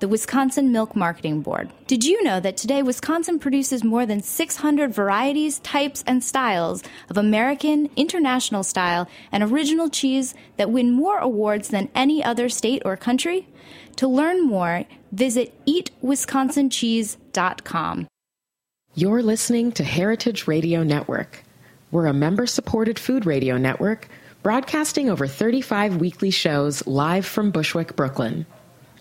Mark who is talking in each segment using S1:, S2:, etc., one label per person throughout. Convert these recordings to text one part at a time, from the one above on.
S1: the Wisconsin Milk Marketing Board. Did you know that today Wisconsin produces more than 600 varieties, types, and styles of American, international style, and original cheese that win more awards than any other state or country? To learn more, visit eatwisconsincheese.com.
S2: You're listening to Heritage Radio Network. We're a member supported food radio network broadcasting over 35 weekly shows live from Bushwick, Brooklyn.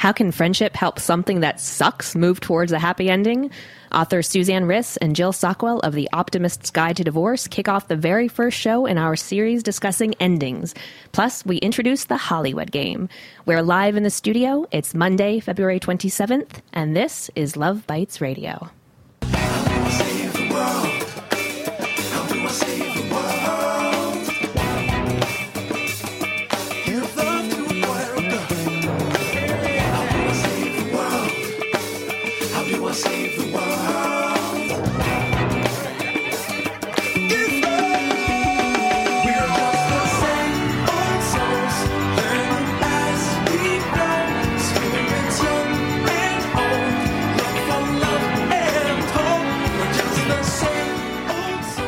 S3: How can friendship help something that sucks move towards a happy ending? Author Suzanne Riss and Jill Sockwell of The Optimist's Guide to Divorce kick off the very first show in our series discussing endings. Plus, we introduce the Hollywood game. We're live in the studio. It's Monday, February 27th, and this is Love Bites Radio.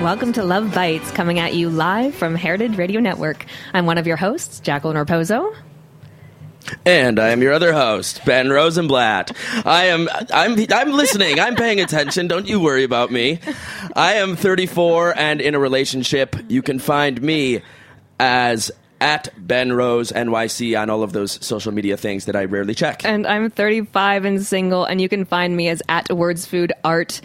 S3: Welcome to Love Bites, coming at you live from Heritage Radio Network. I'm one of your hosts, Jacqueline Raposo.
S4: And I am your other host, Ben Rosenblatt. I am I'm I'm listening. I'm paying attention. Don't you worry about me. I am 34 and in a relationship. You can find me as at Ben Rose NYC on all of those social media things that I rarely check.
S3: And I'm 35 and single, and you can find me as at Words Food Art.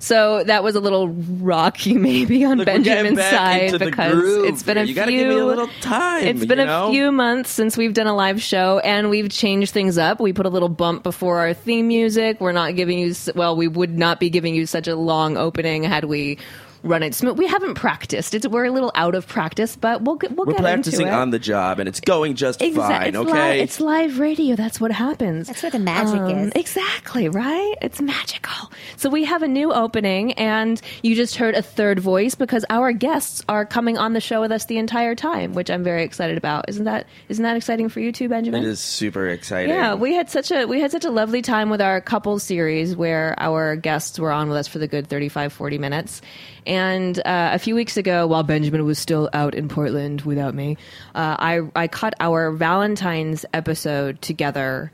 S3: So that was a little rocky, maybe on
S4: Look,
S3: Benjamin's side because it's been a.
S4: You
S3: few.
S4: gotta give me a little time,
S3: It's been
S4: you
S3: a few months since we've done a live show, and we've changed things up. We put a little bump before our theme music. We're not giving you well, we would not be giving you such a long opening had we run it smooth. We haven't practiced. It's we're a little out of practice, but we'll get we'll
S4: We're
S3: get
S4: practicing
S3: into it.
S4: on the job, and it's going just
S3: Exact-
S4: fine.
S3: it's
S4: Okay.
S3: Li- it's live radio. That's what happens.
S5: That's where the magic
S3: Um,
S5: is.
S3: Exactly, right? It's magical. So we have a new opening, and you just heard a third voice because our guests are coming on the show with us the entire time, which I'm very excited about. Isn't that isn't that exciting for you too, Benjamin?
S4: it is super exciting.
S3: Yeah, we had such a we had such a lovely time with our couples series where our guests were on with us for the good 35 40 minutes. And uh, a few weeks ago, while Benjamin was still out in Portland without me, uh, I I cut our Valentine's episode together.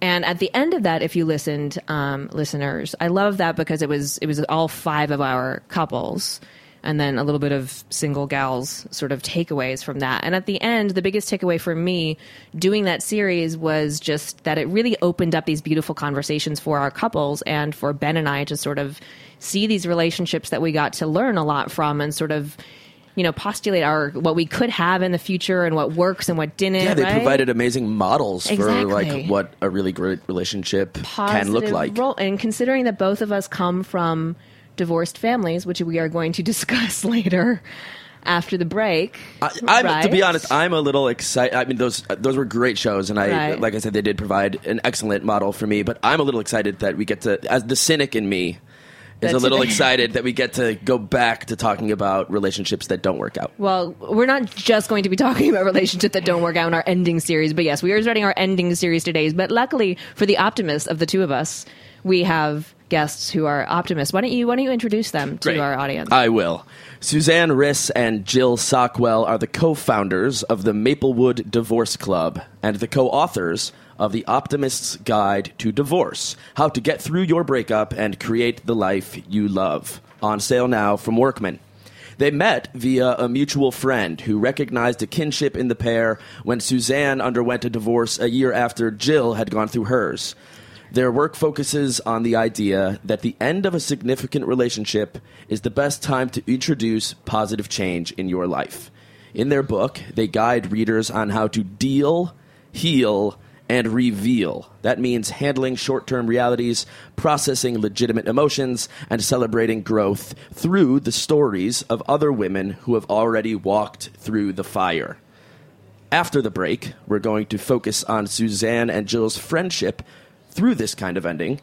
S3: And at the end of that, if you listened, um, listeners, I love that because it was it was all five of our couples, and then a little bit of single gals sort of takeaways from that. And at the end, the biggest takeaway for me doing that series was just that it really opened up these beautiful conversations for our couples and for Ben and I to sort of see these relationships that we got to learn a lot from and sort of you know postulate our what we could have in the future and what works and what didn't
S4: Yeah, they
S3: right?
S4: provided amazing models for like what a really great relationship can look like.
S3: role. And considering that both of us come from divorced families, which we are going to discuss later after the break.
S4: I, I'm, To be honest, I'm a little excited. I mean, those those were great shows, and I,
S3: Right.
S4: like I said, they did provide an excellent model for me. But I'm a little excited that we get to, as the cynic in me, is a little excited that we get to go back to talking about relationships that don't work out.
S3: Well, we're not just going to be talking about relationships that don't work out in our ending series, but yes, we are starting our ending series today. But luckily for the optimist of the two of us, we have guests who are optimists. Why don't you Why don't you introduce them to
S4: Great.
S3: our audience?
S4: I will. Suzanne Riss and Jill Sockwell are the co founders of the Maplewood Divorce Club and the co authors of The Optimist's Guide to Divorce How to Get Through Your Breakup and Create the Life You Love. On sale now from Workman. They met via a mutual friend who recognized a kinship in the pair when Suzanne underwent a divorce a year after Jill had gone through hers. Their work focuses on the idea that the end of a significant relationship is the best time to introduce positive change in your life. In their book, they guide readers on how to deal, heal, and reveal. That means handling short term realities, processing legitimate emotions, and celebrating growth through the stories of other women who have already walked through the fire. After the break, we're going to focus on Suzanne and Jill's friendship through this kind of ending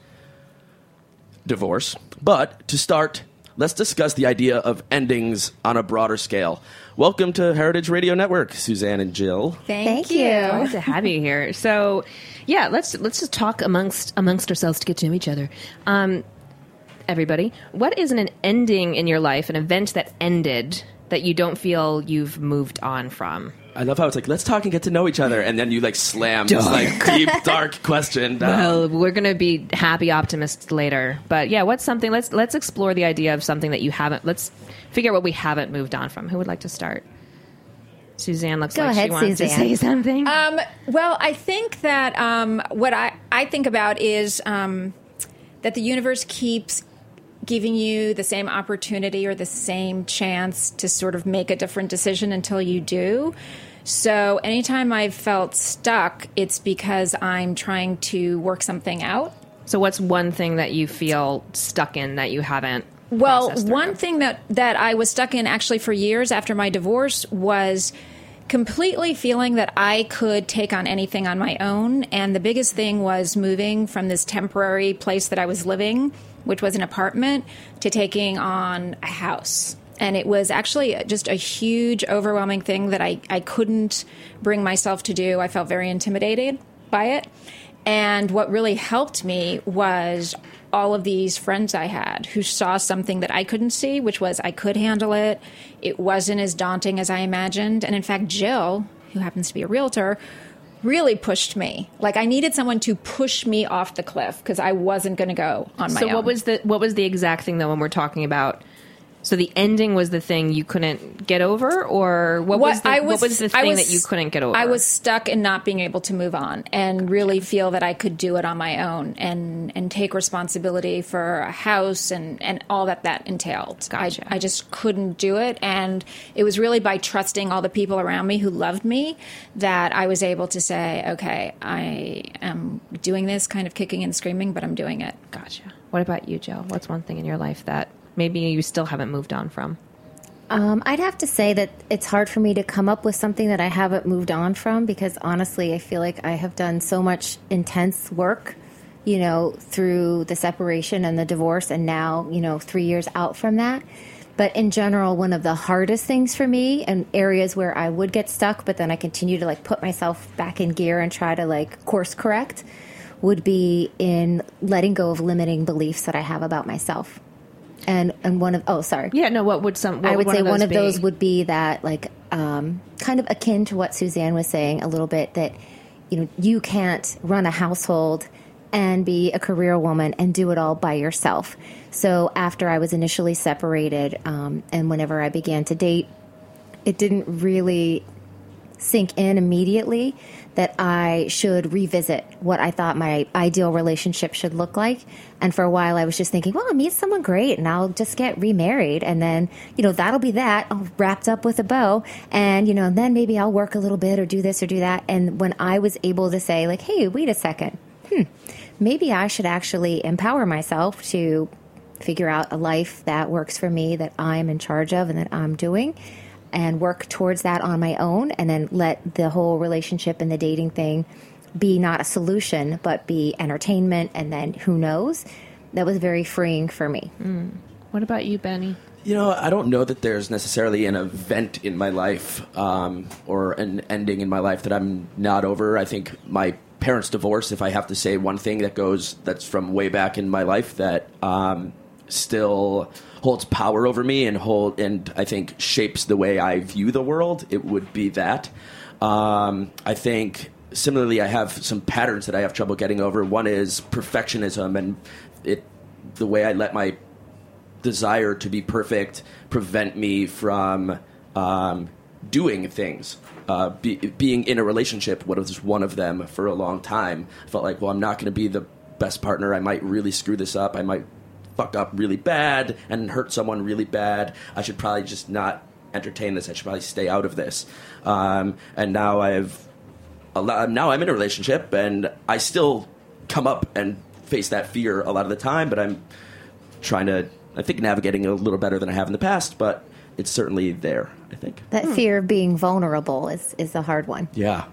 S4: divorce. But to start, let's discuss the idea of endings on a broader scale. Welcome to Heritage Radio Network, Suzanne and Jill.
S6: Thank, Thank you.
S3: Glad to have you here. So, yeah, let's let's just talk amongst amongst ourselves to get to know each other. Um, everybody, what is an ending in your life, an event that ended that you don't feel you've moved on from?
S4: I love how it's like, let's talk and get to know each other, and then you like slam this like deep, dark question down.
S3: Well, we're going to be happy optimists later, but yeah, what's something? Let's let's explore the idea of something that you haven't. Let's figure out what we haven't moved on from. Who would like to start? Suzanne looks
S6: Go
S3: like
S6: ahead,
S3: she wants to
S6: Suzanne.
S3: say something.
S5: Um, well, I think that um, what I, I think about is um, that the universe keeps giving you the same opportunity or the same chance to sort of make a different decision until you do. So anytime I've felt stuck, it's because I'm trying to work something out.
S3: so, what's one thing that you feel stuck in that you haven't?
S5: Well, one thing that that I was stuck in actually for years after my divorce was completely feeling that I could take on anything on my own and the biggest thing was moving from this temporary place that I was living, which was an apartment, to taking on a house. And it was actually just a huge overwhelming thing that I I couldn't bring myself to do. I felt very intimidated by it. And what really helped me was all of these friends I had who saw something that I couldn't see, which was I could handle it. It wasn't as daunting as I imagined. And in fact, Jill, who happens to be a realtor, really pushed me. Like I needed someone to push me off the cliff because I wasn't going to go on my
S3: So,
S5: own.
S3: what was the what was the exact thing though when we're talking about? So the ending was the thing you couldn't get over, or what, was the, what was the
S5: I
S3: thing
S5: was-
S3: that you couldn't get over?
S5: I was stuck in not being able to move on and really feel that I could do it on my own and and take responsibility for a house and and all that that entailed.
S3: Gotcha.
S5: I I just couldn't do it and it was really by trusting all the people around me who loved me that I was able to say, okay, I am doing this kind of kicking and screaming, but I'm doing it.
S3: Gotcha. What about you, Jill? What's one thing in your life that maybe you still haven't moved on from?
S6: Um, I'd have to say that it's hard for me to come up with something that I haven't moved on from because honestly, I feel like I have done so much intense work, you know, through the separation and the divorce, and now, you know, three years out from that. But in general, one of the hardest things for me and areas where I would get stuck, but then I continue to like put myself back in gear and try to like course correct would be in letting go of limiting beliefs that I have about myself. And and one of oh sorry
S3: Yeah, no. What would some? What
S6: I would say one of
S3: be?
S6: those would be that, like, um, kind of akin to what Suzanne was saying a little bit that, you know, you can't run a household and be a career woman and do it all by yourself. So after I was initially separated, um, and whenever I began to date, it didn't really sink in immediately that I should revisit what I thought my ideal relationship should look like. And for a while, I was just thinking, well, I'll meet someone great and I'll just get remarried. And then, you know, that'll be that, all wrapped up with a bow. And, you know, then maybe I'll work a little bit or do this or do that. And when I was able to say, like, hey, wait a second, hmm, maybe I should actually empower myself to figure out a life that works for me, that I'm in charge of, and that I'm doing and work towards that on my own and then let the whole relationship and the dating thing be not a solution but be entertainment and then who knows that was very freeing for me.
S3: What about you, Benny?
S4: You know, I don't know that there's necessarily an event in my life um, or an ending in my life that I'm not over. I think my parents' divorce, if I have to say one thing that goes that's from way back in my life that um, still holds power over me and hold and I think shapes the way I view the world, it would be that. Um, I think similarly, I have some patterns that I have trouble getting over. One is perfectionism and it the way I let my desire to be perfect prevent me from um, doing things. Uh, be, being in a relationship was one of them for a long time. I felt like, well, I'm not going to be the best partner. I might really screw this up. I might fuck up really bad and hurt someone really bad. I should probably just not entertain this. I should probably stay out of this. Um, and now I've now I'm in a relationship and I still come up and face that fear a lot of the time, but I'm trying to, I think, navigating a little better than I have in the past, but it's certainly there, I think.
S6: That fear of being vulnerable is, is a hard one.
S4: Yeah.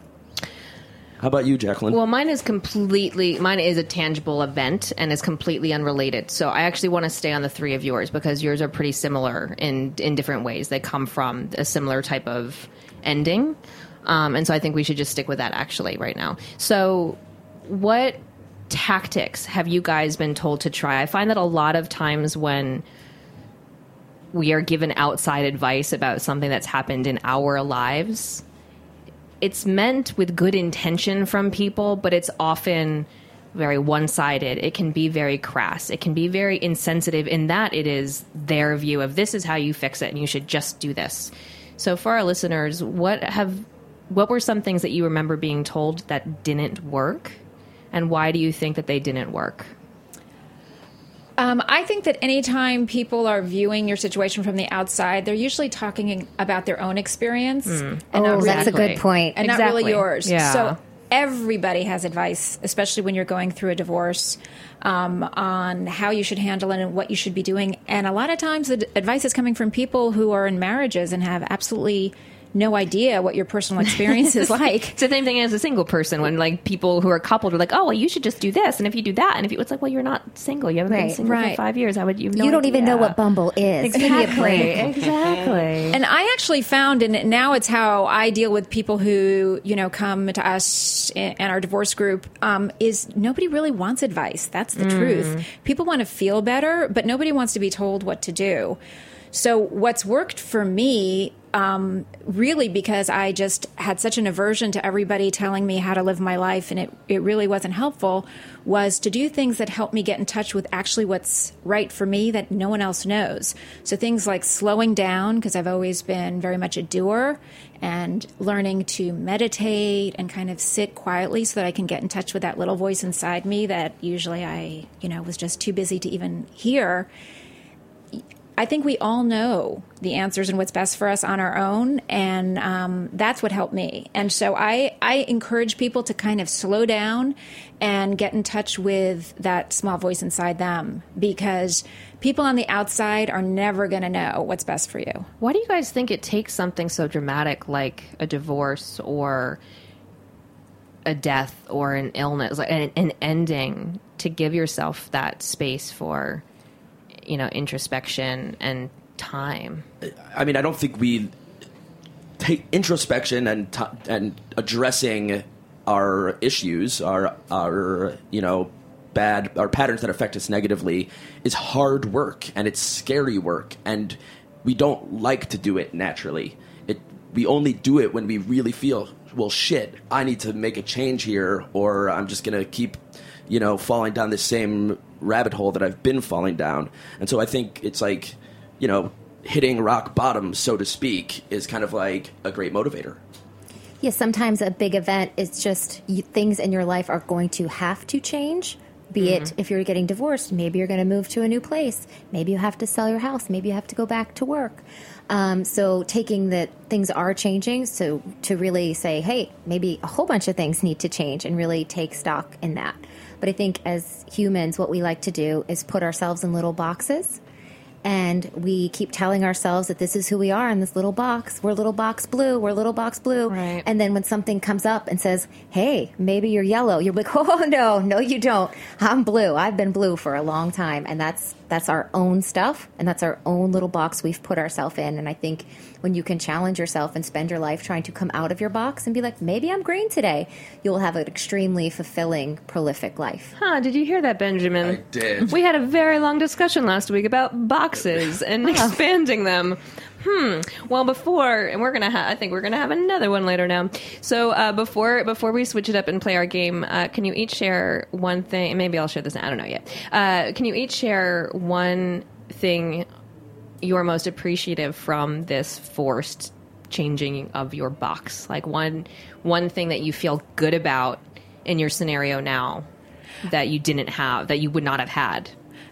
S4: How about you, Jacqueline?
S3: Well, mine is completely mine is a tangible event and is completely unrelated. So I actually want to stay on the three of yours because yours are pretty similar in in different ways. They come from a similar type of ending, um, and so I think we should just stick with that actually right now. So, what tactics have you guys been told to try? I find that a lot of times when we are given outside advice about something that's happened in our lives it's meant with good intention from people, but it's often very one sided. It can be very crass. It can be very insensitive in that it is their view of this is how you fix it and you should just do this. So for our listeners, what have what were some things that you remember being told that didn't work? And why do you think that they didn't work?
S5: Um, I think that anytime people are viewing your situation from the outside, they're usually talking about their own experience. And
S6: Oh,
S5: not
S6: that's a good point.
S5: And not really yours.
S3: Yeah.
S5: So everybody has advice, especially when you're going through a divorce, um, on how you should handle it and what you should be doing. And a lot of times the advice is coming from people who are in marriages and have absolutely no idea what your personal experience is like.
S3: It's the same thing as a single person when like people who are coupled are like, oh, well, you should just do this, and if you do that, and if you, it's like, well, you're not single, you haven't been single
S5: Right.
S3: for five years. How would you? no
S6: you don't even know what Bumble is. Give me
S3: exactly.
S5: And I actually found, and now it's how I deal with people who, you know, come to us and our divorce group, um, is nobody really wants advice. That's the truth. People want to feel better, but nobody wants to be told what to do. So what's worked for me, um, really because I just had such an aversion to everybody telling me how to live my life and it, it really wasn't helpful, was to do things that help me get in touch with actually what's right for me that no one else knows. So things like slowing down, because I've always been very much a doer, and learning to meditate and kind of sit quietly so that I can get in touch with that little voice inside me that usually I, you know, was just too busy to even hear. I think we all know the answers and what's best for us on our own, and um, that's what helped me. And so I, I encourage people to kind of slow down and get in touch with that small voice inside them because people on the outside are never going to know what's best for you.
S3: Why do you guys think it takes something so dramatic like a divorce or a death or an illness, like an, an ending, to give yourself that space for, you know, introspection and time?
S4: I mean, I don't think we take introspection and t- and addressing our issues, our our you know bad our patterns that affect us negatively is hard work and it's scary work and we don't like to do it naturally. It we only do it when we really feel well shit, I need to make a change here or I'm just going to keep you know falling down the same rabbit hole that I've been falling down. And so I think it's like you know, hitting rock bottom, so to speak, is kind of like a great motivator.
S6: Yeah, sometimes a big event is just you, things in your life are going to have to change. Be it if you're getting divorced, maybe you're going to move to a new place. Maybe you have to sell your house. Maybe you have to go back to work. Um, so taking that things are changing, so to really say, hey, maybe a whole bunch of things need to change, and really take stock in that. But I think as humans, what we like to do is put ourselves in little boxes and we keep telling ourselves that this is who we are in this little box. We're little box blue. We're little box blue.
S3: Right.
S6: And then when something comes up and says, "Hey, maybe you're yellow," you're like, "Oh no, no, you don't. I'm blue. I've been blue for a long time." And that's that's our own stuff, and that's our own little box we've put ourselves in. And I think when you can challenge yourself and spend your life trying to come out of your box and be like, "Maybe I'm green today," you'll have an extremely fulfilling, prolific life.
S3: Huh, did you hear that, Benjamin?
S4: I did.
S3: We had a very long discussion last week about boxes and expanding them. Hmm. Well, before and we're gonna, ha- I think we're gonna have another one later now. So uh, before before we switch it up and play our game, uh, can you each share one thing? Maybe I'll share this. I don't know yet. Uh, can you each share one thing you're most appreciative from this forced changing of your box? Like one one thing that you feel good about in your scenario now that you didn't have that you would not have had.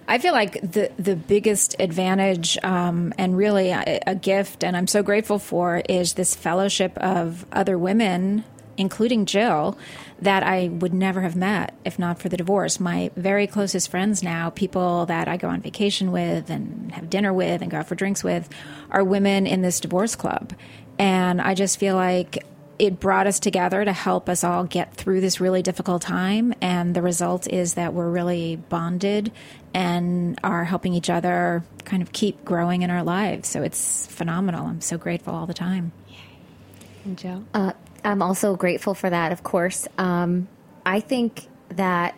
S5: I feel like the the biggest advantage um, and really a, a gift, and I'm so grateful for, is this fellowship of other women, including Jill, that I would never have met if not for the divorce. My very closest friends now, people that I go on vacation with and have dinner with and go out for drinks with, are women in this divorce club, and I just feel like it brought us together to help us all get through this really difficult time. And the result is that we're really bonded and are helping each other kind of keep growing in our lives. So it's phenomenal. I'm so grateful all the time.
S3: And Joe?
S6: Uh, I'm also grateful for that, of course. Um, I think that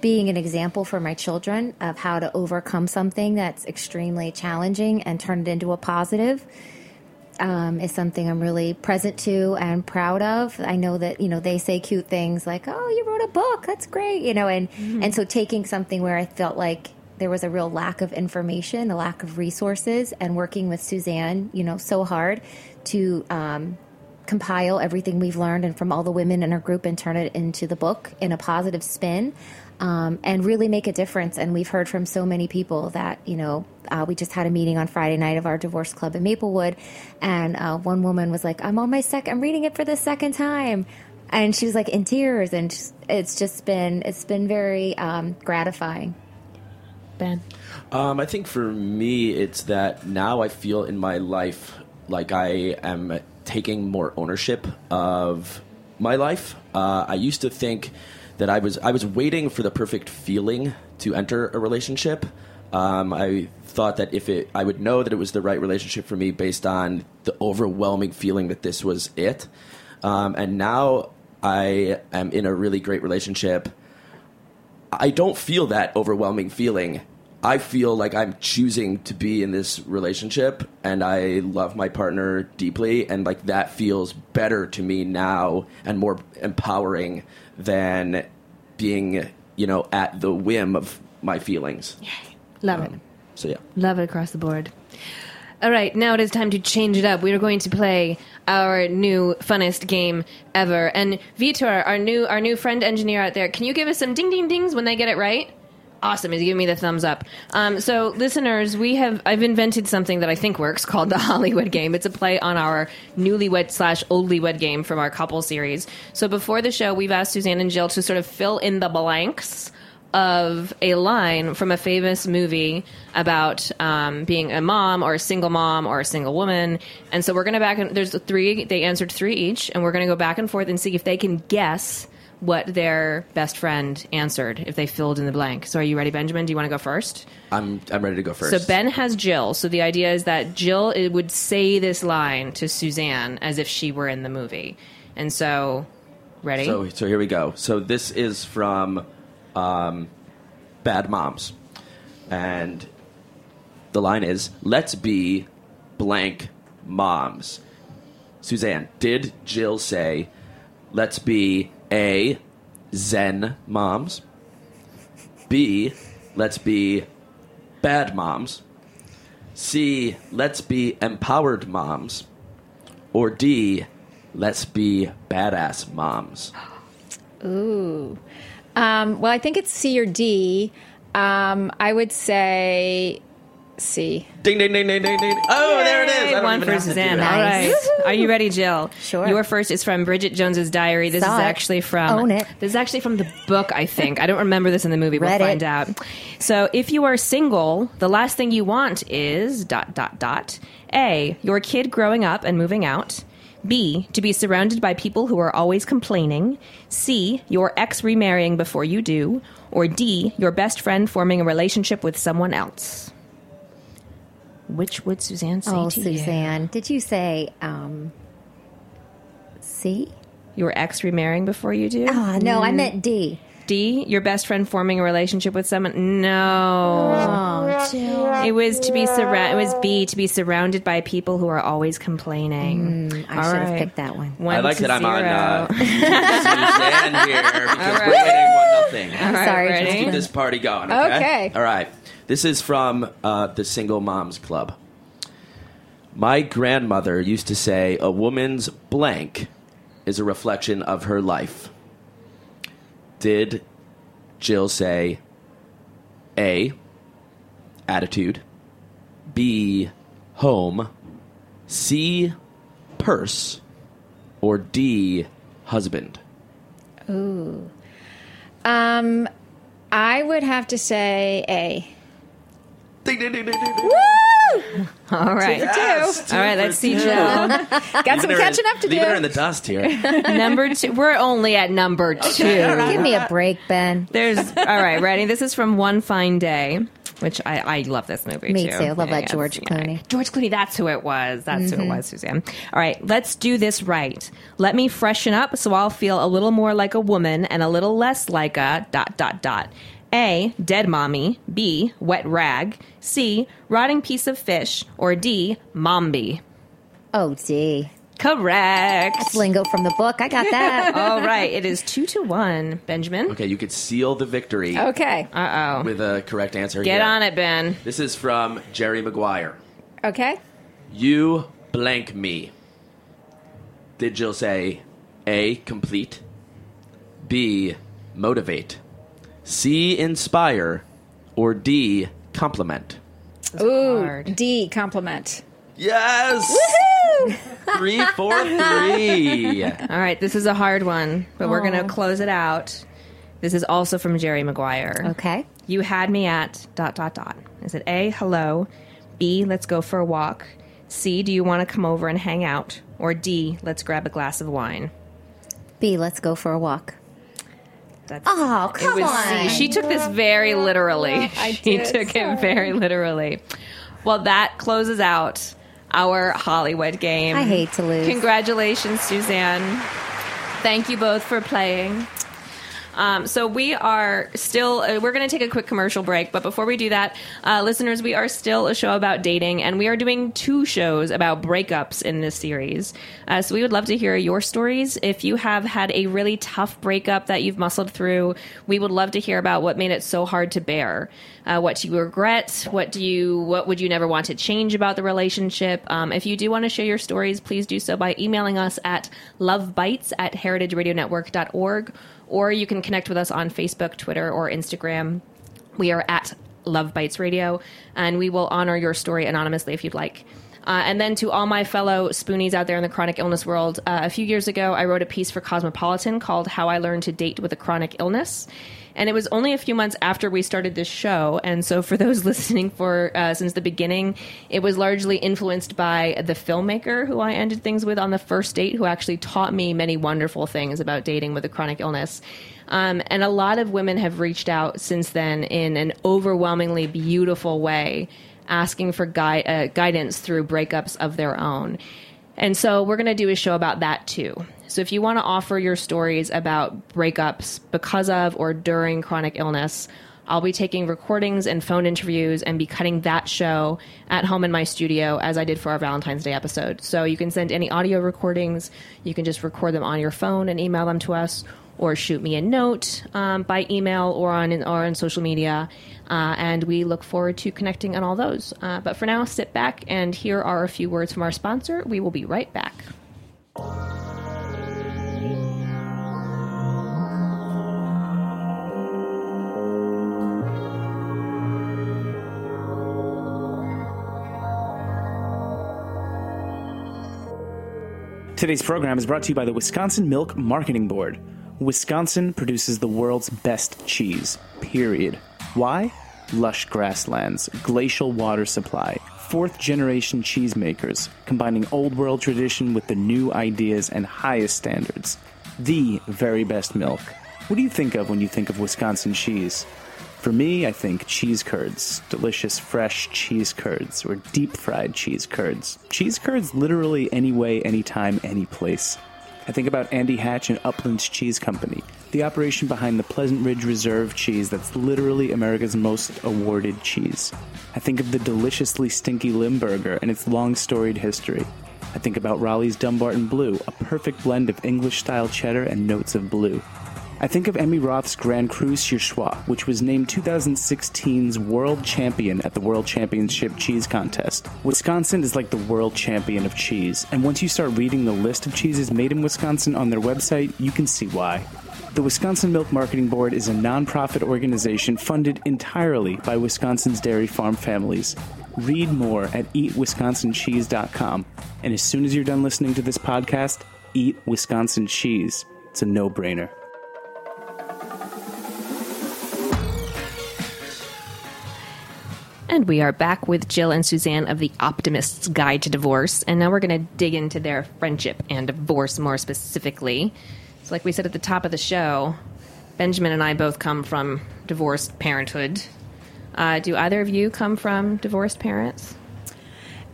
S6: being an example for my children of how to overcome something that's extremely challenging and turn it into a positive um, is something I'm really present to and proud of. I know that you know they say cute things like, "Oh, you wrote a book. That's great," you know, and and so taking something where I felt like there was a real lack of information, a lack of resources, and working with Suzanne, you know, so hard to um, compile everything we've learned and from all the women in our group and turn it into the book in a positive spin um, and really make a difference. And we've heard from so many people that, you know, uh, we just had a meeting on Friday night of our divorce club in Maplewood. And uh, one woman was like, I'm on my second, I'm reading it for the second time. And she was like in tears. And just- it's just been, it's been very um, gratifying.
S3: Ben.
S4: Um, I think for me, it's that now I feel in my life like I am taking more ownership of my life. Uh, I used to think that I was I was waiting for the perfect feeling to enter a relationship. Um, I thought that if it, I would know that it was the right relationship for me based on the overwhelming feeling that this was it. Um, and now I am in a really great relationship. I don't feel that overwhelming feeling. I feel like I'm choosing to be in this relationship and I love my partner deeply and like that feels better to me now and more empowering than being, you know, at the whim of my feelings.
S3: Love it.
S4: Um, so yeah.
S3: Love it across the board. All right, now it is time to change it up. We are going to play our new funnest game ever. And Vitor, our new our new friend engineer out there, can you give us some ding ding dings when they get it right? Awesome! He's giving me the thumbs up. Um, so, listeners, we have I've invented something that I think works called the Hollywood game. It's a play on our newlywed slash oldlywed game from our couple series. So, before the show, we've asked Suzanne and Jill to sort of fill in the blanks of a line from a famous movie about um, being a mom or a single mom or a single woman. And so we're going to back and there's three, they answered three each, and we're going to go back and forth and see if they can guess what their best friend answered if they filled in the blank. So are you ready, Benjamin? Do you want to go first?
S4: I'm I'm ready to go first.
S3: So Ben has Jill. So the idea is that Jill would say this line to Suzanne as if she were in the movie. And so, ready?
S4: So, so here we go. So this is from um, Bad Moms, and the line is, "Let's be blank moms." Suzanne, did Jill say, "Let's be a Zen moms"? B, let's be bad moms. C, let's be empowered moms. Or D, let's be badass moms.
S5: Ooh. Um, well, I think it's C or D. Um, I would say C.
S4: Ding ding ding ding ding ding. Oh, there it is. I don't
S3: One
S4: even
S3: for
S4: have to do
S3: Suzanne.
S4: that.
S3: All
S6: Nice.
S3: Are you ready, Jill?
S6: Sure.
S3: Your first is from Bridget Jones's Diary. This
S6: Saw
S3: is
S6: it.
S3: actually from.
S6: Own it.
S3: This is actually from the book. I think I don't remember this in the movie.
S6: Read
S3: we'll
S6: it.
S3: find out. So, if you are single, the last thing you want is dot dot dot. A. Your kid growing up and moving out. B. To be surrounded by people who are always complaining. C. Your ex remarrying before you do. Or D. Your best friend forming a relationship with someone else. Which would Suzanne say
S6: Oh,
S3: to you?
S6: Suzanne, did you say um, C?
S3: Your ex remarrying before you do?
S6: Oh, no, I meant D.
S3: D, your best friend forming a relationship with someone? No.
S6: Oh,
S3: It was to be surround. It was B to be surrounded by people who are always complaining.
S6: Mm, I
S3: All
S6: should have
S3: right.
S6: picked that one.
S3: One
S4: I like
S3: to
S4: that I'm on
S3: zero.
S4: uh, Suzanne here because
S3: All
S4: we're
S3: right.
S4: winning one nothing.
S6: I'm
S3: right,
S6: sorry,
S3: ready?
S4: Keep this party going. Okay.
S5: Okay.
S4: All right. This is from uh, the Single Moms Club. My grandmother used to say, "A woman's blank is a reflection of her life." Did Jill say A. Attitude, B. Home, C. Purse, or D. Husband? Ooh.
S5: Um, I would have to say A.
S4: Ding, ding, ding, ding, ding, ding.
S3: All right.
S4: Yes,
S3: All right, let's see,
S4: two.
S3: Jill.
S5: Got some
S4: Leaving her in-
S5: catching up to
S4: leaving her in the dust here.
S3: number two. We're only at number two.
S6: Give me a break, Ben.
S3: There's all right. Ready? This is from One Fine Day, which I, I love this movie too.
S6: Me
S3: too.
S6: too. I love that
S3: it's-
S6: George Clooney. Mm-hmm.
S3: George Clooney. That's who it was. That's who it was, Suzanne. All right, let's do this right. Let me freshen up so I'll feel a little more like a woman and a little less like a dot dot dot. A. Dead mommy. B. Wet rag. C. Rotting piece of fish. Or D. Mombi.
S6: Oh, D.
S3: Correct.
S6: That's Lingo from the book. I got that.
S3: All right, it is two to one. Benjamin.
S4: Okay, you could seal the victory
S5: Okay.
S3: Uh oh.
S4: with a correct answer.
S3: Get
S4: here.
S3: on it, Ben.
S4: This is from Jerry Maguire.
S5: Okay.
S4: You blank me. Did Jill say A. Complete, B. Motivate, C. Inspire, or D. Compliment?
S5: Ooh,
S3: hard.
S5: D. Compliment.
S4: Yes. three, four, three.
S3: All right, this is a hard one, but we're going to close it out. This is also from Jerry Maguire.
S6: Okay.
S3: You had me at dot dot dot. Is it A, hello, B, let's go for a walk, C, do you want to come over and hang out, or D, let's grab a glass of wine?
S6: B, let's go for a walk.
S3: That's
S6: Oh, come
S3: was
S6: on.
S3: She took this very literally. She took it very literally. Well, that closes out our Hollywood game.
S6: I hate to lose.
S3: Congratulations, Suzanne. Thank you both for playing. Um, so we are still uh, we're going to take a quick commercial break but before we do that uh, listeners we are still a show about dating and we are doing two shows about breakups in this series. Uh, so we would love to hear your stories. If you have had a really tough breakup that you've muscled through we would love to hear about what made it so hard to bear. Uh, what do you regret? What do you what would you never want to change about the relationship? Um, if you do want to share your stories please do so by emailing us at lovebites at heritageradionetwork.org or you can connect with us on Facebook, Twitter, or Instagram. We are at Love Bites Radio, and we will honor your story anonymously if you'd like. Uh, and then to all my fellow spoonies out there in the chronic illness world, uh, a few years ago, I wrote a piece for Cosmopolitan called How I Learned to Date with a Chronic Illness. And it was only a few months after we started this show. And so, for those listening for uh, since the beginning, it was largely influenced by the filmmaker who I ended things with on the first date, who actually taught me many wonderful things about dating with a chronic illness. Um, and a lot of women have reached out since then in an overwhelmingly beautiful way, asking for gui- uh, guidance through breakups of their own. And so we're going to do a show about that too. So if you want to offer your stories about breakups because of or during chronic illness, I'll be taking recordings and phone interviews and be cutting that show at home in my studio as I did for our Valentine's Day episode. So you can send any audio recordings, you can just record them on your phone and email them to us, or shoot me a note um, by email or on or on social media. Uh, and we look forward to connecting on all those. Uh, but for now, sit back and here are a few words from our sponsor. We will be right back.
S7: Today's program is brought to you by the Wisconsin Milk Marketing Board. Wisconsin produces the world's best cheese, period. Why? Lush grasslands, glacial water supply, fourth generation cheesemakers, combining old world tradition with the new ideas and highest standards. The very best milk. What do you think of when you think of Wisconsin cheese? For me, I think cheese curds, delicious fresh cheese curds, or deep fried cheese curds. Cheese curds literally any way, anytime, any place. I think about Andy Hatch and Uplands Cheese Company, the operation behind the Pleasant Ridge Reserve cheese that's literally America's most awarded cheese. I think of the deliciously stinky Limburger and its long storied history. I think about Roelli's Dunbarton Blue, a perfect blend of English style cheddar and notes of blue. I think of Emmi Roth's Grand Cru Surchoix, which was named 2016's World Champion at the World Championship Cheese Contest. Wisconsin is like the world champion of cheese, and once you start reading the list of cheeses made in Wisconsin on their website, you can see why. The Wisconsin Milk Marketing Board is a nonprofit organization funded entirely by Wisconsin's dairy farm families. Read more at eatwisconsincheese.com. And as soon as you're done listening to this podcast, eat Wisconsin cheese. It's a no brainer.
S3: And we are back with Jill and Suzanne of the Optimist's Guide to Divorce. And now we're going to dig into their friendship and divorce more specifically. So, like we said at the top of the show, Benjamin and I both come from divorced parenthood. Uh, do either of you come from divorced parents?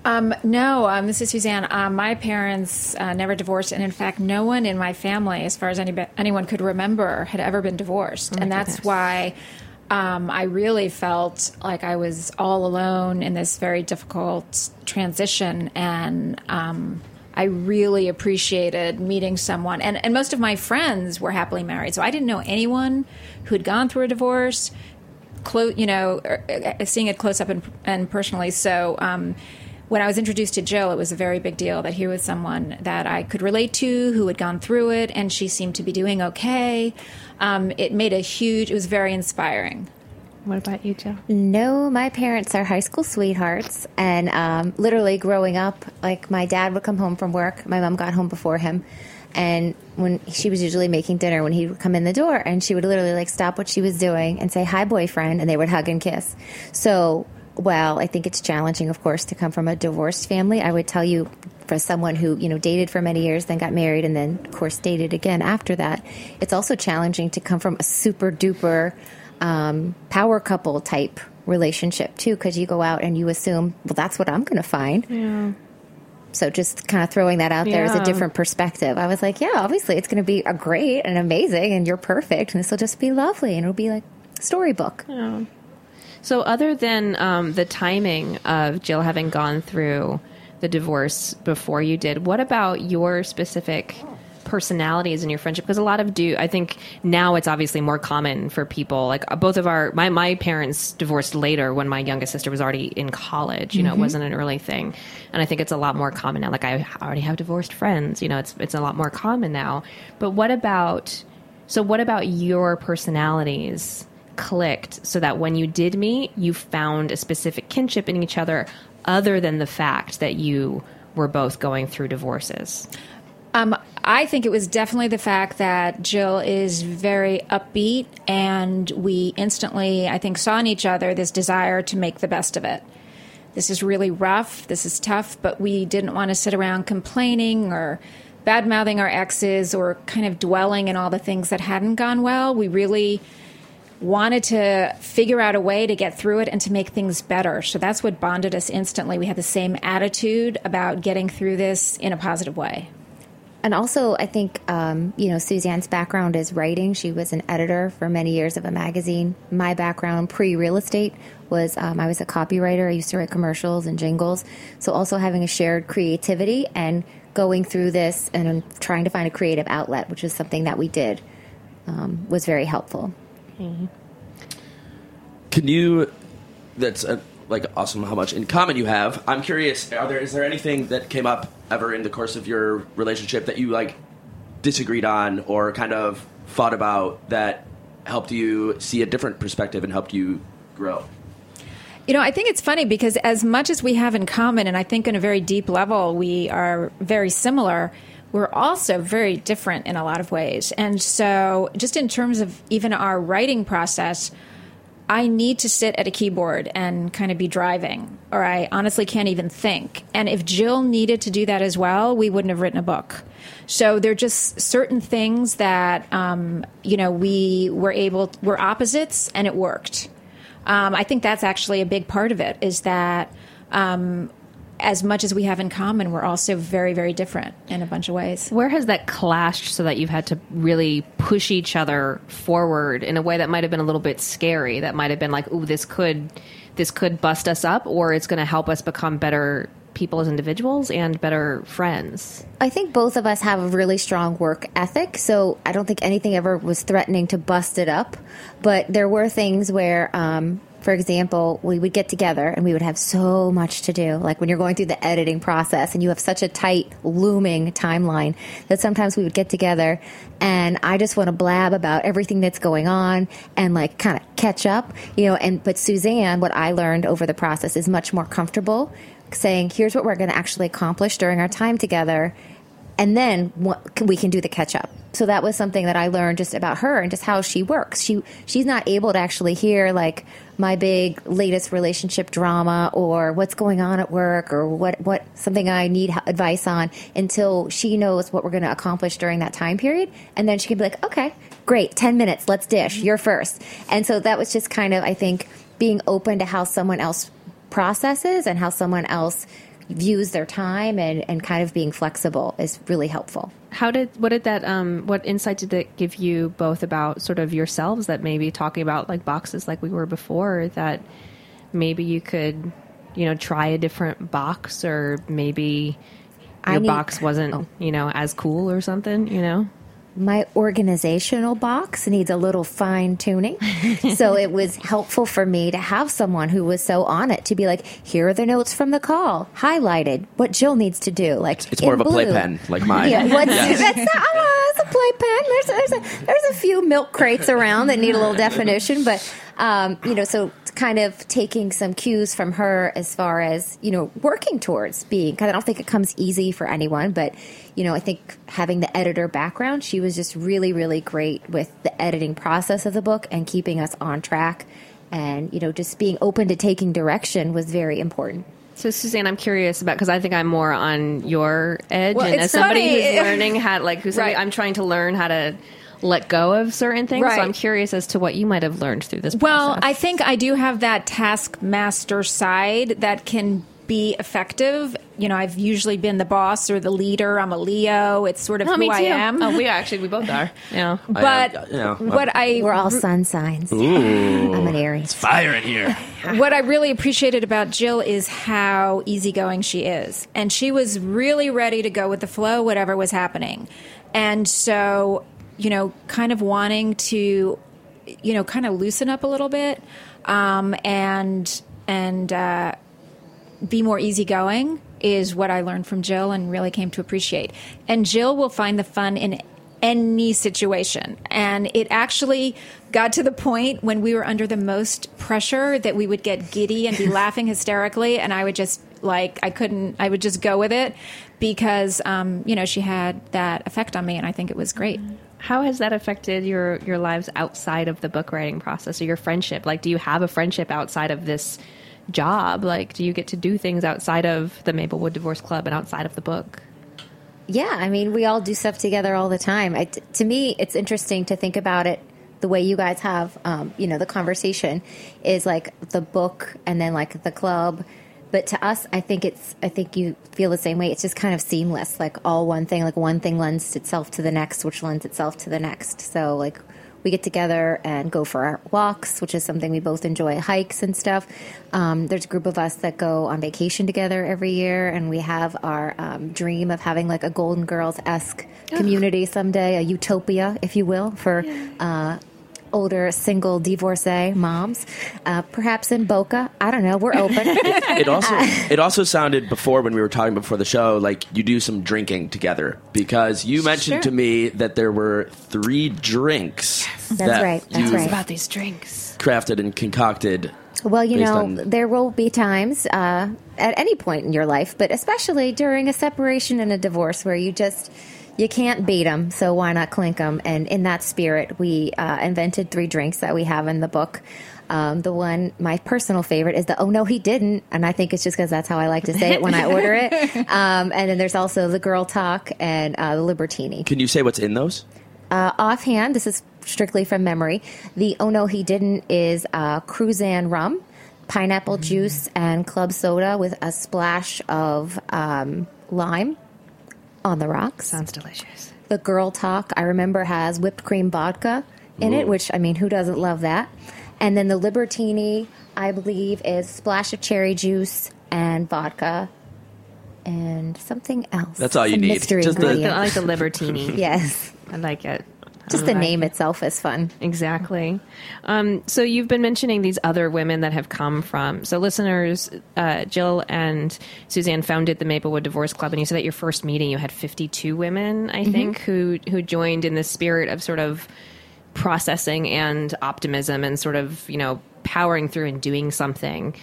S5: Um, no, um, this is Suzanne. Um, my parents uh, never divorced, and in fact, no one in my family, as far as any, anyone could remember, had ever been divorced.
S3: Oh
S5: and that's
S3: goodness.
S5: why um, I really felt like I was all alone in this very difficult transition. And um, I really appreciated meeting someone. And, and most of my friends were happily married, so I didn't know anyone who had gone through a divorce close, you know, er, uh, seeing it close up and, and personally. So um, when I was introduced to Jill, it was a very big deal that here was someone that I could relate to who had gone through it, and she seemed to be doing okay. Um, it made a huge. It was very inspiring.
S3: What about you, Jill?
S6: No, my parents are high school sweethearts, and um, literally growing up, like my dad would come home from work, my mom got home before him, and when she was usually making dinner, when he would come in the door, and she would literally like stop what she was doing and say hi, boyfriend, and they would hug and kiss. So, while I think it's challenging, of course, to come from a divorced family, I would tell you, for someone who you know dated for many years, then got married, and then of course dated again after that, it's also challenging to come from a super duper um, power couple type relationship too, because you go out and you assume, well, that's what I'm going to find.
S3: Yeah.
S6: So just kind of throwing that out there as a different perspective. I was like, yeah, obviously it's going to be a great and amazing, and you're perfect, and this will just be lovely, and it'll be like storybook. Yeah.
S3: So, other than um, the timing of Jill having gone through the divorce before you did, what about your specific personalities in your friendship? Because a lot of do, I think now it's obviously more common for people. Like uh, both of our, my my parents divorced later when my youngest sister was already in college. You know, it wasn't an early thing, and I think it's a lot more common now. Like I already have divorced friends. You know, it's it's a lot more common now. But what about? So, what about your personalities? clicked so that when you did meet, you found a specific kinship in each other other than the fact that you were both going through divorces?
S5: Um, I think it was definitely the fact that Jill is very upbeat, and we instantly, I think, saw in each other this desire to make the best of it. This is really rough, this is tough, but we didn't want to sit around complaining or bad mouthing our exes or kind of dwelling in all the things that hadn't gone well. We really wanted to figure out a way to get through it and to make things better. So that's what bonded us instantly. We had the same attitude about getting through this in a positive way.
S6: And also, I think, um, you know, Suzanne's background is writing. She was an editor for many years of a magazine. My background pre real estate was um, I was a copywriter. I used to write commercials and jingles. So, also having a shared creativity and going through this and trying to find a creative outlet, which is something that we did, um, was very helpful.
S4: Can you? That's uh like awesome. How much in common you have? I'm curious. Are there is there anything that came up ever in the course of your relationship that you like disagreed on or kind of thought about that helped you see a different perspective and helped you grow?
S5: You know, I think it's funny because as much as we have in common, and I think on a very deep level we are very similar, we're also very different in a lot of ways. And so, just in terms of even our writing process, I need to sit at a keyboard and kind of be driving, or I honestly can't even think. And if Jill needed to do that as well, we wouldn't have written a book. So there are just certain things that um, you know we were able we're opposites, and it worked. Um, I think that's actually a big part of it. Is that um, as much as we have in common, we're also very, very different in a bunch of ways.
S3: Where has that clashed so that you've had to really push each other forward in a way that might have been a little bit scary? That might have been like, "Ooh, this could, this could bust us up," or it's going to help us become better people as individuals and better friends.
S6: I think both of us have a really strong work ethic, so I don't think anything ever was threatening to bust it up. But there were things where, um, for example, we would get together and we would have so much to do. Like when you're going through the editing process and you have such a tight, looming timeline that sometimes we would get together and I just want to blab about everything that's going on and like kind of catch up, you know. And but Suzanne, what I learned over the process is much more comfortable saying, here's what we're going to actually accomplish during our time together. And then we can do the catch up. So that was something that I learned just about her and just how she works. She she's not able to actually hear like my big latest relationship drama or what's going on at work or what what something I need advice on until she knows what we're going to accomplish during that time period, and then she can be like, okay, great, ten minutes, let's dish, you're first. And so that was just kind of I think being open to how someone else processes and how someone else views their time and, and kind of being flexible is really helpful.
S3: How did what did that um what insight did it give you both about sort of yourselves that maybe talking about like boxes like we were before that maybe you could you know try a different box or maybe your
S6: need-
S3: box wasn't
S6: oh.
S3: you know as cool or something you know
S6: my organizational box needs a little fine tuning. so it was helpful for me to have someone who was so on it to be like, here are the notes from the call, highlighted, what Jill needs to do. Like
S4: It's more
S6: in
S4: of a
S6: blue.
S4: playpen like mine.
S6: Yeah, what's, that's not, oh, it's a playpen. There's, there's, a, there's a few milk crates around that need a little definition, but um, you know, so kind of taking some cues from her as far as you know working towards being. Because I don't think it comes easy for anyone, but you know, I think having the editor background, she was just really, really great with the editing process of the book and keeping us on track. And you know, just being open to taking direction was very important.
S3: so suzanne i'm curious about because i think i'm more on your edge
S5: Well,
S3: and as somebody
S5: funny.
S3: who's learning how like who's
S5: Right.
S3: i'm trying to learn how to let go of certain things
S5: Right.
S3: so i'm curious as to what you might have learned through this
S5: Well,
S3: process.
S5: I think I do have that taskmaster side that can be effective. You know, I've usually been the boss or the leader. I'm a Leo. It's sort of
S3: Oh,
S5: who
S3: me
S5: I am.
S3: Oh, we actually we both are. Yeah.
S5: but
S4: I am, you know,
S5: what I
S6: We're all sun signs. I'm an Aries.
S4: Fire in here.
S5: what I really appreciated about Jill is how easygoing she is. And she was really ready to go with the flow, whatever was happening. And so, you know, kind of wanting to, you know, kind of loosen up a little bit um, and, and, uh, be more easygoing is what I learned from Jill and really came to appreciate. And Jill will find the fun in any situation. And it actually got to the point when we were under the most pressure that we would get giddy and be laughing hysterically. And I would just like, I couldn't, I would just go with it because, um, you know, she had that effect on me. And I think it was great.
S3: How has that affected your your lives outside of the book writing process or your friendship? Like, do you have a friendship outside of this job? Like, do you get to do things outside of the Maplewood Divorce Club and outside of the book?
S6: Yeah, I mean, we all do stuff together all the time. I, t- to me, it's interesting to think about it the way you guys have, um, you know, the conversation is like the book and then like the club. But to us, I think it's, I think you feel the same way. It's just kind of seamless, like all one thing, like one thing lends itself to the next, which lends itself to the next. So, like, we get together and go for our walks, which is something we both enjoy, hikes and stuff. Um, there's a group of us that go on vacation together every year, and we have our um, dream of having like a Golden Girls esque community someday, a utopia, if you will, for. Uh, Older single divorcee moms, uh, perhaps in Boca. I don't know. We're open.
S4: It also it also sounded before when we were talking before the show like you do some drinking together because you mentioned to me that there were three drinks.
S6: That's right. That's right
S4: you
S6: right.
S3: these drinks.
S4: Crafted and concocted.
S6: Well, you
S4: based
S6: know,
S4: on-
S6: there will be times uh, at any point in your life, but especially during a separation and a divorce where you just you can't beat them, so why not clink them? And in that spirit, we uh, invented three drinks that we have in the book. Um, the one, my personal favorite, is the "Oh no, he didn't," and I think it's just because that's how I like to say it when I order it. Um, and then there's also the Girl Talk and uh, the Libertini.
S4: Can you say what's in those?
S6: Uh, offhand, this is strictly from memory. The "Oh no, he didn't" is uh, Cruzan rum, pineapple juice, and club soda with a splash of um, lime on the rocks.
S3: Sounds delicious.
S6: The Girl Talk, I remember, has whipped cream vodka in it, which, I mean, who doesn't love that? And then the Libertini, I believe, is splash of cherry juice and vodka and something else.
S4: That's all you
S6: Some
S4: need.
S6: Mystery
S4: Just the-
S6: ingredient.
S3: I like the Libertini.
S6: yes.
S3: I like it.
S6: Just the name itself is fun.
S3: Exactly. Um, so you've been mentioning these other women that have come from. So listeners, uh, Jill and Suzanne founded the Maplewood Divorce Club, and you said at your first meeting you had 52 women, I think, who who joined in the spirit of sort of processing and optimism and sort of you know powering through and doing something.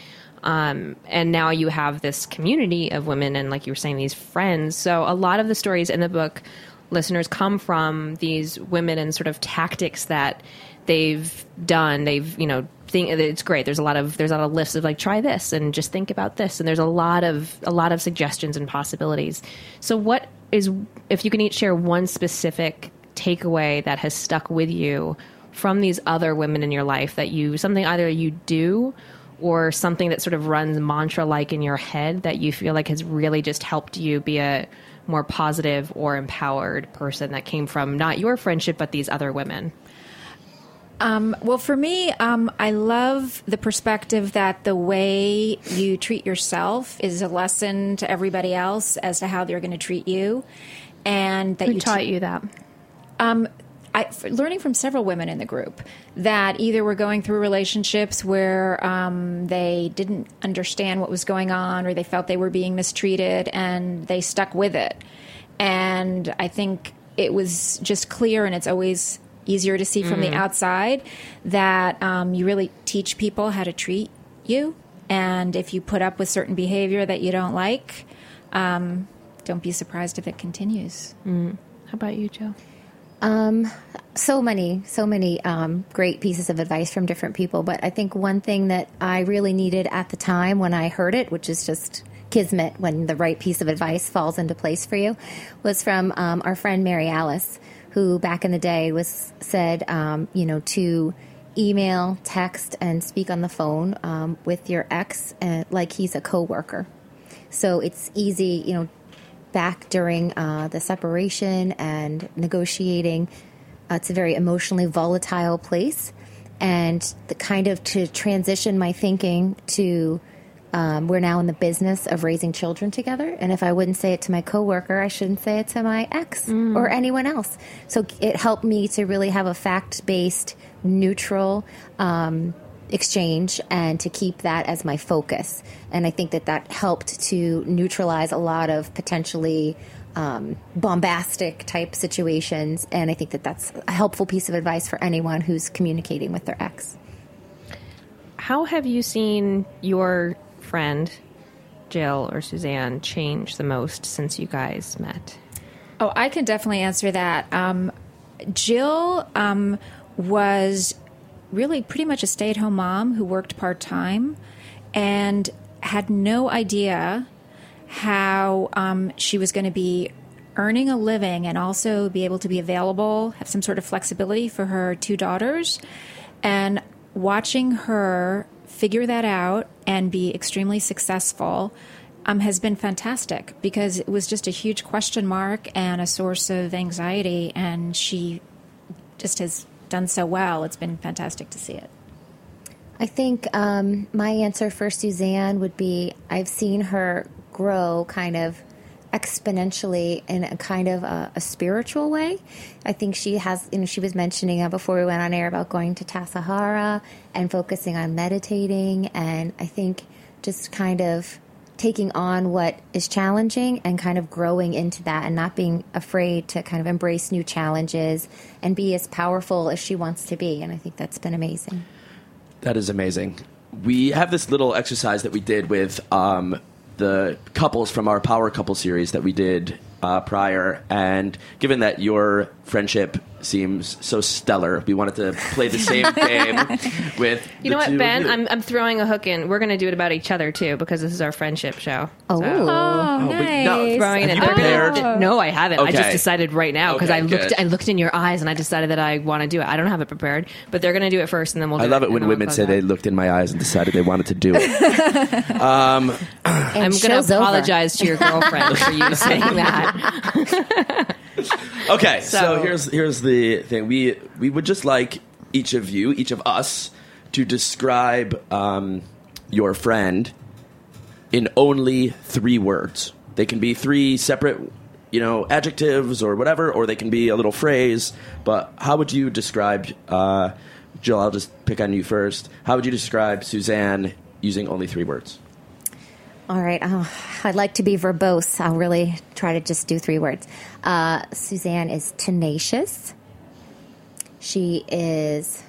S3: Um, and now you have this community of women and like you were saying these friends so a lot of the stories in the book listeners come from these women and sort of tactics that they've done. They've you know think it's great. There's a lot of there's a lot of lists of like try this and just think about this. And there's a lot of a lot of suggestions and possibilities. So what is if you can each share one specific takeaway that has stuck with you from these other women in your life that you something either you do or something that sort of runs mantra like in your head that you feel like has really just helped you be a more positive or empowered person that came from not your friendship but these other women?
S5: Um, well, for me, um, I love the perspective that the way you treat yourself is a lesson to everybody else as to how they're going to treat you, and that
S3: who
S5: you
S3: taught
S5: te-
S3: you that?
S5: Um, I, learning from several women in the group that either were going through relationships where um, they didn't understand what was going on or they felt they were being mistreated and they stuck with it. And I think it was just clear, and it's always easier to see from the outside that um, you really teach people how to treat you. And if you put up with certain behavior that you don't like, um, don't be surprised if it continues.
S3: how about you joe
S6: so many, so many um, great pieces of advice from different people. But I think one thing that I really needed at the time when I heard it, which is just kismet when the right piece of advice falls into place for you, was from um, our friend Mary Alice, who back in the day was said, um, you know, to email, text, and speak on the phone um, with your ex like he's a coworker. So it's easy, you know, back during uh, the separation and negotiating. Uh, it's a very emotionally volatile place. And the kind of to transition my thinking to um, we're now in the business of raising children together. And if I wouldn't say it to my coworker, I shouldn't say it to my ex or anyone else. So it helped me to really have a fact based, neutral, um, exchange and to keep that as my focus. And I think that that helped to neutralize a lot of potentially um, bombastic type situations. And I think that that's a helpful piece of advice for anyone who's communicating with their ex.
S3: how have you seen your friend jill or suzanne change the most since you guys met
S5: Oh, I can definitely answer that. Um, Jill um, was really pretty much a stay at home mom who worked part time and had no idea how um, she was going to be earning a living and also be able to be available, have some sort of flexibility for her two daughters. And watching her figure that out and be extremely successful um, has been fantastic because it was just a huge question mark and a source of anxiety, and she just has done so well. It's been fantastic to see it.
S6: I think um, my answer for Suzanne would be I've seen her grow kind of exponentially in a kind of a, a spiritual way. I think she has, you know, she was mentioning before we went on air about going to Tassajara and focusing on meditating. And I think just kind of taking on what is challenging and kind of growing into that and not being afraid to kind of embrace new challenges and be as powerful as she wants to be. And I think that's been amazing.
S4: That is amazing. We have this little exercise that we did with um, the couples from our Power Couple series that we did uh, prior, and given that your friendship seems so stellar, we wanted to play the same game with.
S3: You know
S4: the two
S3: what,
S4: of
S3: Ben? I'm, I'm throwing a hook in. We're going to do it about each other too because this is our friendship show.
S6: Oh,
S5: oh, Oh,
S4: but
S5: nice.
S4: no,
S3: Throwing it
S4: Have you
S3: oh.
S4: prepared?
S3: gonna- no, I haven't. I just decided right now because
S4: Okay,
S3: I looked.
S4: good.
S3: I looked in your eyes and I decided that I want to do it. I don't have it prepared, but they're going to do it first, and then we'll.
S4: I love it
S3: and
S4: when women say
S3: out.
S4: they looked in my eyes and decided they wanted to do it.
S6: Um, and
S3: I'm going
S6: show's
S3: to
S6: over.
S3: apologize to your girlfriend for you saying that.
S4: Okay, so,
S3: So-
S4: here's here's the thing. We we would just like each of you, each of us, to describe um, your friend in only three words. They can be three separate, you know, adjectives or whatever, or they can be a little phrase. But how would you describe, uh, Jill? I'll just pick on you first. How would you describe Suzanne using only three words?
S6: All right. Oh, I'd like to be verbose. I'll really try to just do three words. Uh, Suzanne is tenacious. She is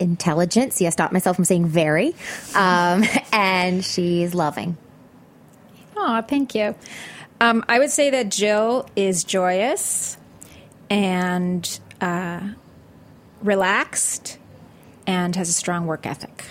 S6: intelligent. See, I stopped myself from saying very. Um, and she's loving.
S5: Oh, thank you. Um, I would say that Jill is joyous and uh, relaxed and has a strong work ethic.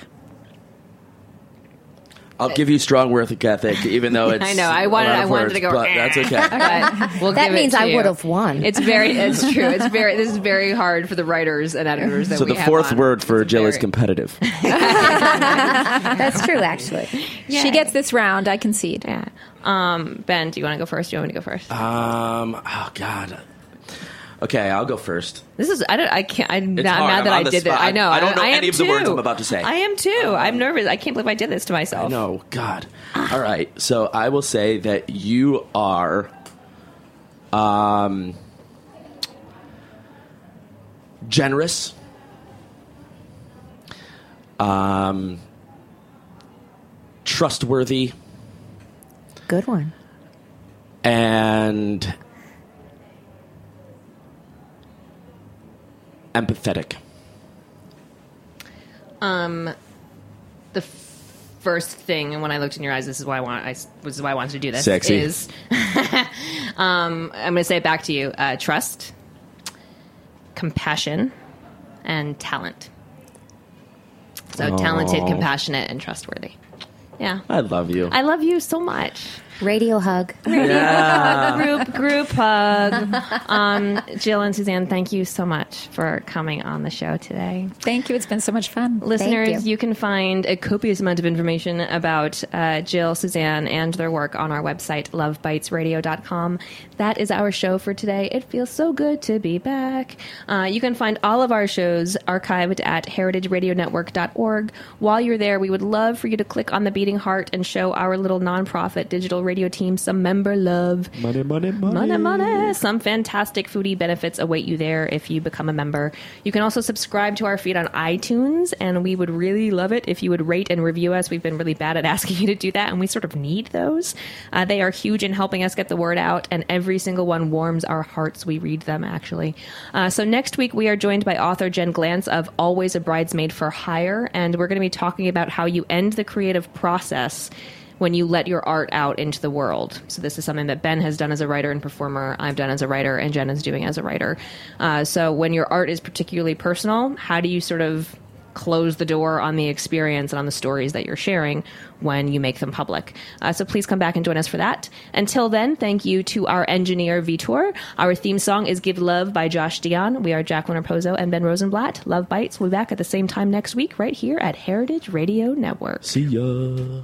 S4: I'll give you strong work ethic, even though it's
S3: I know. I wanted.
S4: lot
S3: I wanted
S4: words,
S3: to go.
S4: but that's okay.
S3: But we'll
S6: That
S3: give it
S6: means
S3: to
S6: I would have won.
S3: It's very. It's true. It's very. This is very hard for the writers and editors. That
S4: So
S3: we
S4: the
S3: have
S4: fourth
S3: on.
S4: word for
S3: It's
S4: Jill is competitive.
S6: That's true, actually.
S5: She gets this round. I concede.
S3: Yeah. Um, ben, do you want to go first? Do you want me to go first?
S4: Um. Oh God. Okay, I'll go first.
S3: This is I don't I can't I'm not
S4: hard.
S3: mad
S4: I'm
S3: that I did that. I know
S4: I don't know
S3: am
S4: any of the words. I'm about to say.
S3: I am too. I'm nervous. I can't believe I did this to myself.
S4: No, God. All right. So I will say that you are, um, generous. Um, trustworthy
S6: Good one.
S4: and empathetic.
S3: Um, the f- first thing, and when I looked in your eyes, this is why I want. I this is why I wanted to do this.
S4: Sexy.
S3: Is um, I'm going to say it back to you: uh, trust, compassion, and talent. So talented, compassionate, and trustworthy. Yeah,
S4: I love you.
S3: I love you so much.
S6: Radio hug.
S4: yeah.
S3: group group hug. Um, Jill and Suzanne, thank you so much for coming on the show today.
S5: Thank you. It's been so much fun.
S3: Listeners,
S6: you.
S3: you. can find a copious amount of information about uh, Jill, Suzanne, and their work on our website, lovebitesradio.com. That is our show for today. It feels so good to be back. Uh, you can find all of our shows archived at heritageradionetwork.org. While you're there, we would love for you to click on the beating heart and show our little nonprofit digital radio team some member love.
S4: Money, money, money.
S3: Money, money. Some fantastic foodie benefits await you there if you become a member. You can also subscribe to our feed on iTunes, and we would really love it if you would rate and review us. We've been really bad at asking you to do that, and we sort of need those. Uh, they are huge in helping us get the word out, and every single one warms our hearts. We read them, actually. Uh, so next week, we are joined by author Jen Glantz of Always a Bridesmaid for Hire, and we're going to be talking about how you end the creative process when you let your art out into the world. So this is something that Ben has done as a writer and performer, I've done as a writer, and Jen is doing as a writer. Uh, so when your art is particularly personal, how do you sort of close the door on the experience and on the stories that you're sharing when you make them public. Uh, so please come back and join us for that. Until then, thank you to our engineer Vitor. Our theme song is Give Love by Josh Dion. We are Jacqueline Raposo and Ben Rosenblatt. Love Bites. We'll be back at the same time next week right here at Heritage Radio Network.
S4: See ya.